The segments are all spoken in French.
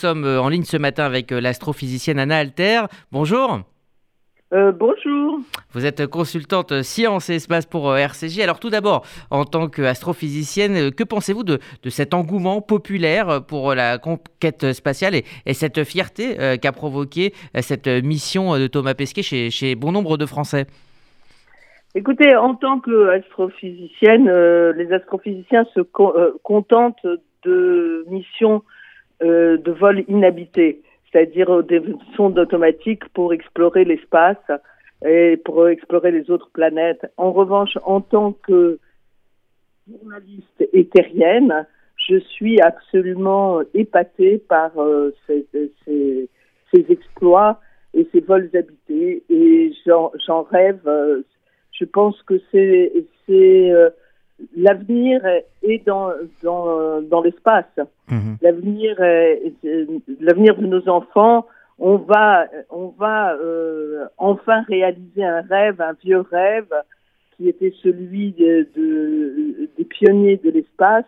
sommes en ligne ce matin avec l'astrophysicienne Anna Alter. Bonjour. Euh, bonjour. Vous êtes consultante sciences et espace pour RCJ. Alors tout d'abord, en tant qu'astrophysicienne, que pensez-vous de, cet engouement populaire pour la conquête spatiale et, cette fierté qu'a provoqué cette mission de Thomas Pesquet chez, chez bon nombre de Français? Écoutez, en tant qu'astrophysicienne, euh, les astrophysiciens se euh, contentent de missions euh, de vol inhabité, c'est-à-dire des sondes automatiques pour explorer l'espace et pour explorer les autres planètes. En revanche, en tant que journaliste éthérienne, je suis absolument épatée par ces, ces, ces, exploits et ces vols habités et j'en rêve je pense que c'est euh, l'avenir est dans dans, dans l'espace. Mhm. L'avenir l'avenir de nos enfants. On va on va euh, enfin réaliser un rêve, un vieux rêve qui était celui de, des pionniers de l'espace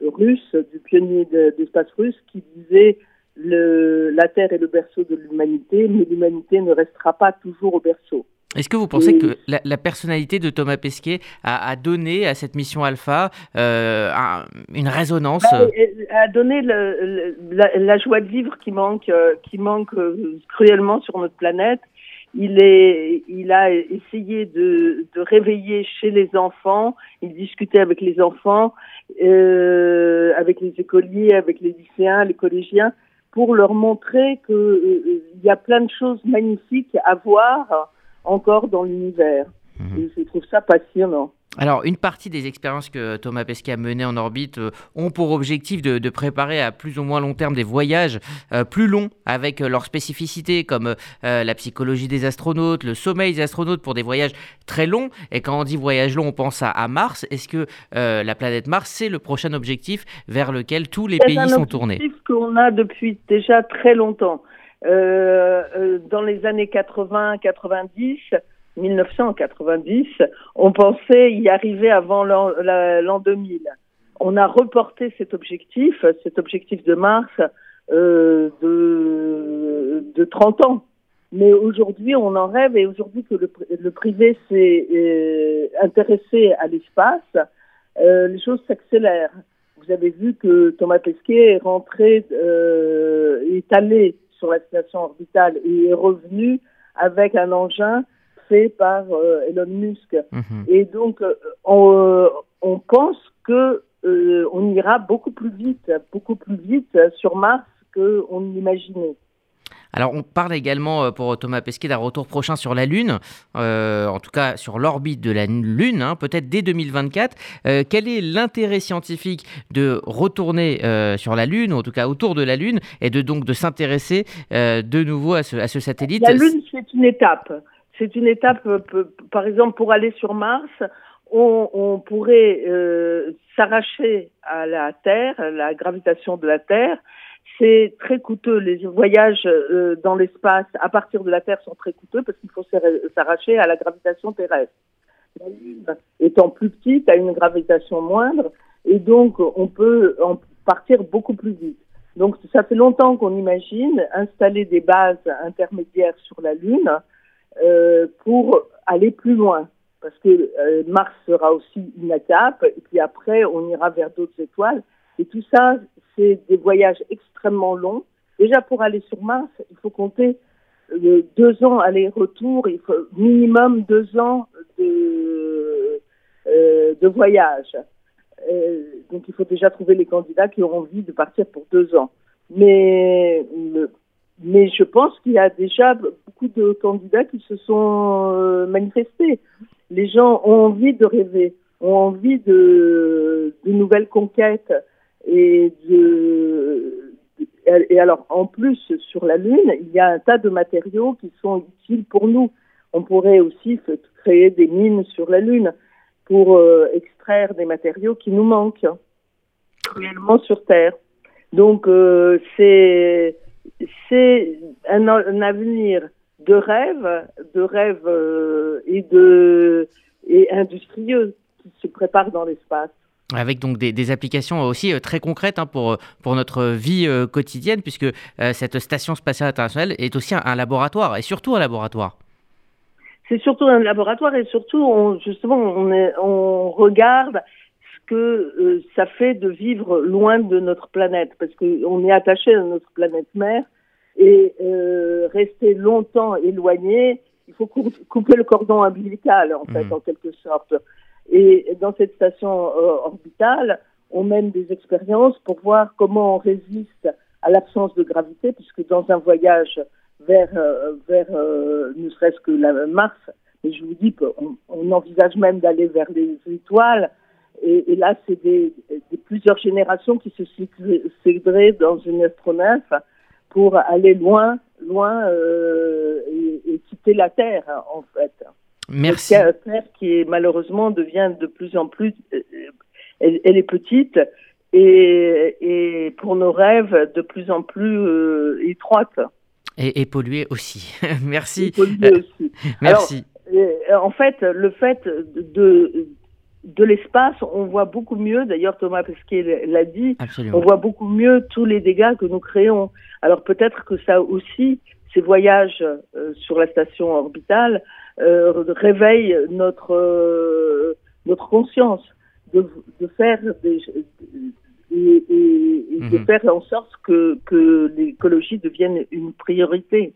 russe, du pionnier de, l'espace russe, qui disait le, la Terre est le berceau de l'humanité, mais l'humanité ne restera pas toujours au berceau. Est-ce que vous pensez que la, personnalité de Thomas Pesquet a, donné à cette mission Alpha euh, une résonance bah, A donné le, la, joie de vivre qui manque, euh, qui manque euh, cruellement sur notre planète. Il, est, il a essayé de, de réveiller chez les enfants, il discutait avec les enfants, avec les écoliers, avec les lycéens, les collégiens, pour leur montrer qu'il y a plein de choses magnifiques à voir encore dans l'univers. Mhm. je trouve ça passionnant. Alors, une partie des expériences que Thomas Pesquet a menées en orbite euh, ont pour objectif de, préparer à plus ou moins long terme des voyages euh, plus longs avec euh, leurs spécificités comme la psychologie des astronautes, le sommeil des astronautes pour des voyages très longs. Et quand on dit voyage long, on pense à, Mars. Est-ce que la planète Mars, c'est le prochain objectif vers lequel tous les pays sont tournés? C'est un objectif qu'on a depuis déjà très longtemps. Dans les années 80-90, 1990, on pensait y arriver avant l'an 2000. On a reporté cet objectif, cet objectif de Mars, euh, de, de 30 ans. Mais aujourd'hui, on en rêve et aujourd'hui que le, le privé s'est euh, intéressé à l'espace, euh, les choses s'accélèrent. Vous avez vu que Thomas Pesquet est rentré, euh, est allé sur la station orbitale et est revenu avec un engin fait par euh, Elon Musk. Mhm. Et donc, euh, on, on pense que euh, on ira beaucoup plus vite, beaucoup plus vite sur Mars qu'on l'imaginait. Alors, on parle également pour Thomas Pesquet d'un retour prochain sur la Lune, en tout cas sur l'orbite de la Lune, hein, peut-être dès 2024. quel est l'intérêt scientifique de retourner sur la Lune, ou en tout cas autour de la Lune, et de donc de s'intéresser de nouveau à ce, à satellite? La Lune, c'est une étape. C'est une étape, euh, par exemple, pour aller sur Mars, on, pourrait euh, s'arracher à la Terre, la gravitation de la Terre. C'est très coûteux. Les voyages euh, dans l'espace à partir de la Terre sont très coûteux parce qu'il faut s'arracher à la gravitation terrestre. La Lune étant plus petite, a une gravitation moindre et donc on peut en partir beaucoup plus vite. Donc ça fait longtemps qu'on imagine installer des bases intermédiaires sur la Lune euh, pour aller plus loin. Parce que euh, Mars sera aussi une étape, et puis après, on ira vers d'autres étoiles. Et tout ça, c'est des voyages extrêmement longs. Déjà, pour aller sur Mars, il faut compter euh, deux ans aller-retour, il faut minimum deux ans de, euh, voyage. Euh, donc, il faut déjà trouver les candidats qui auront envie de partir pour deux ans. Mais mais je pense qu'il y a déjà beaucoup de candidats qui se sont manifestés. Les gens ont envie de rêver, ont envie de, de nouvelles conquêtes et alors en plus sur la Lune, il y a un tas de matériaux qui sont utiles pour nous. On pourrait aussi créer des mines sur la Lune pour euh, extraire des matériaux qui nous manquent réellement sur Terre. Donc euh, c'est c'est un, avenir de rêve, de rêve euh, et de et industrieux qui se prépare dans l'espace. Avec donc des, applications aussi euh, très concrètes hein, pour, pour notre vie euh, quotidienne, puisque euh, cette station spatiale internationale est aussi un, laboratoire, et surtout un laboratoire. C'est surtout un laboratoire, et surtout, on, justement, on, est, on regarde ce que ça fait de vivre loin de notre planète, parce qu'on est attaché à notre planète mère, et rester longtemps éloigné, il faut couper le cordon ombilical, en fait, mmh. en quelque sorte. Et dans cette station euh, orbitale, on mène des expériences pour voir comment on résiste à l'absence de gravité, puisque dans un voyage vers, euh, vers euh, ne serait-ce que la Mars, et je vous dis qu'on on envisage même d'aller vers les étoiles, et, là, c'est des, des, plusieurs générations qui se succéderaient dans une astronef pour aller loin, loin et, et, quitter la Terre, en fait. Merci. Terre qui malheureusement devient de plus en plus, euh, elle, est petite et, et, pour nos rêves de plus en plus euh, étroite. Et, et, polluée aussi. Merci. polluée aussi. Merci. en fait, le fait de de l'espace, on voit beaucoup mieux, d'ailleurs Thomas Pesquet l'a dit, Absolument. on voit beaucoup mieux tous les dégâts que nous créons. Alors peut-être que ça aussi, ces voyages euh, sur la station orbitale, euh, réveille notre euh, notre conscience de, de faire des, et, et, de mhm. faire en sorte que, que l'écologie devienne une priorité.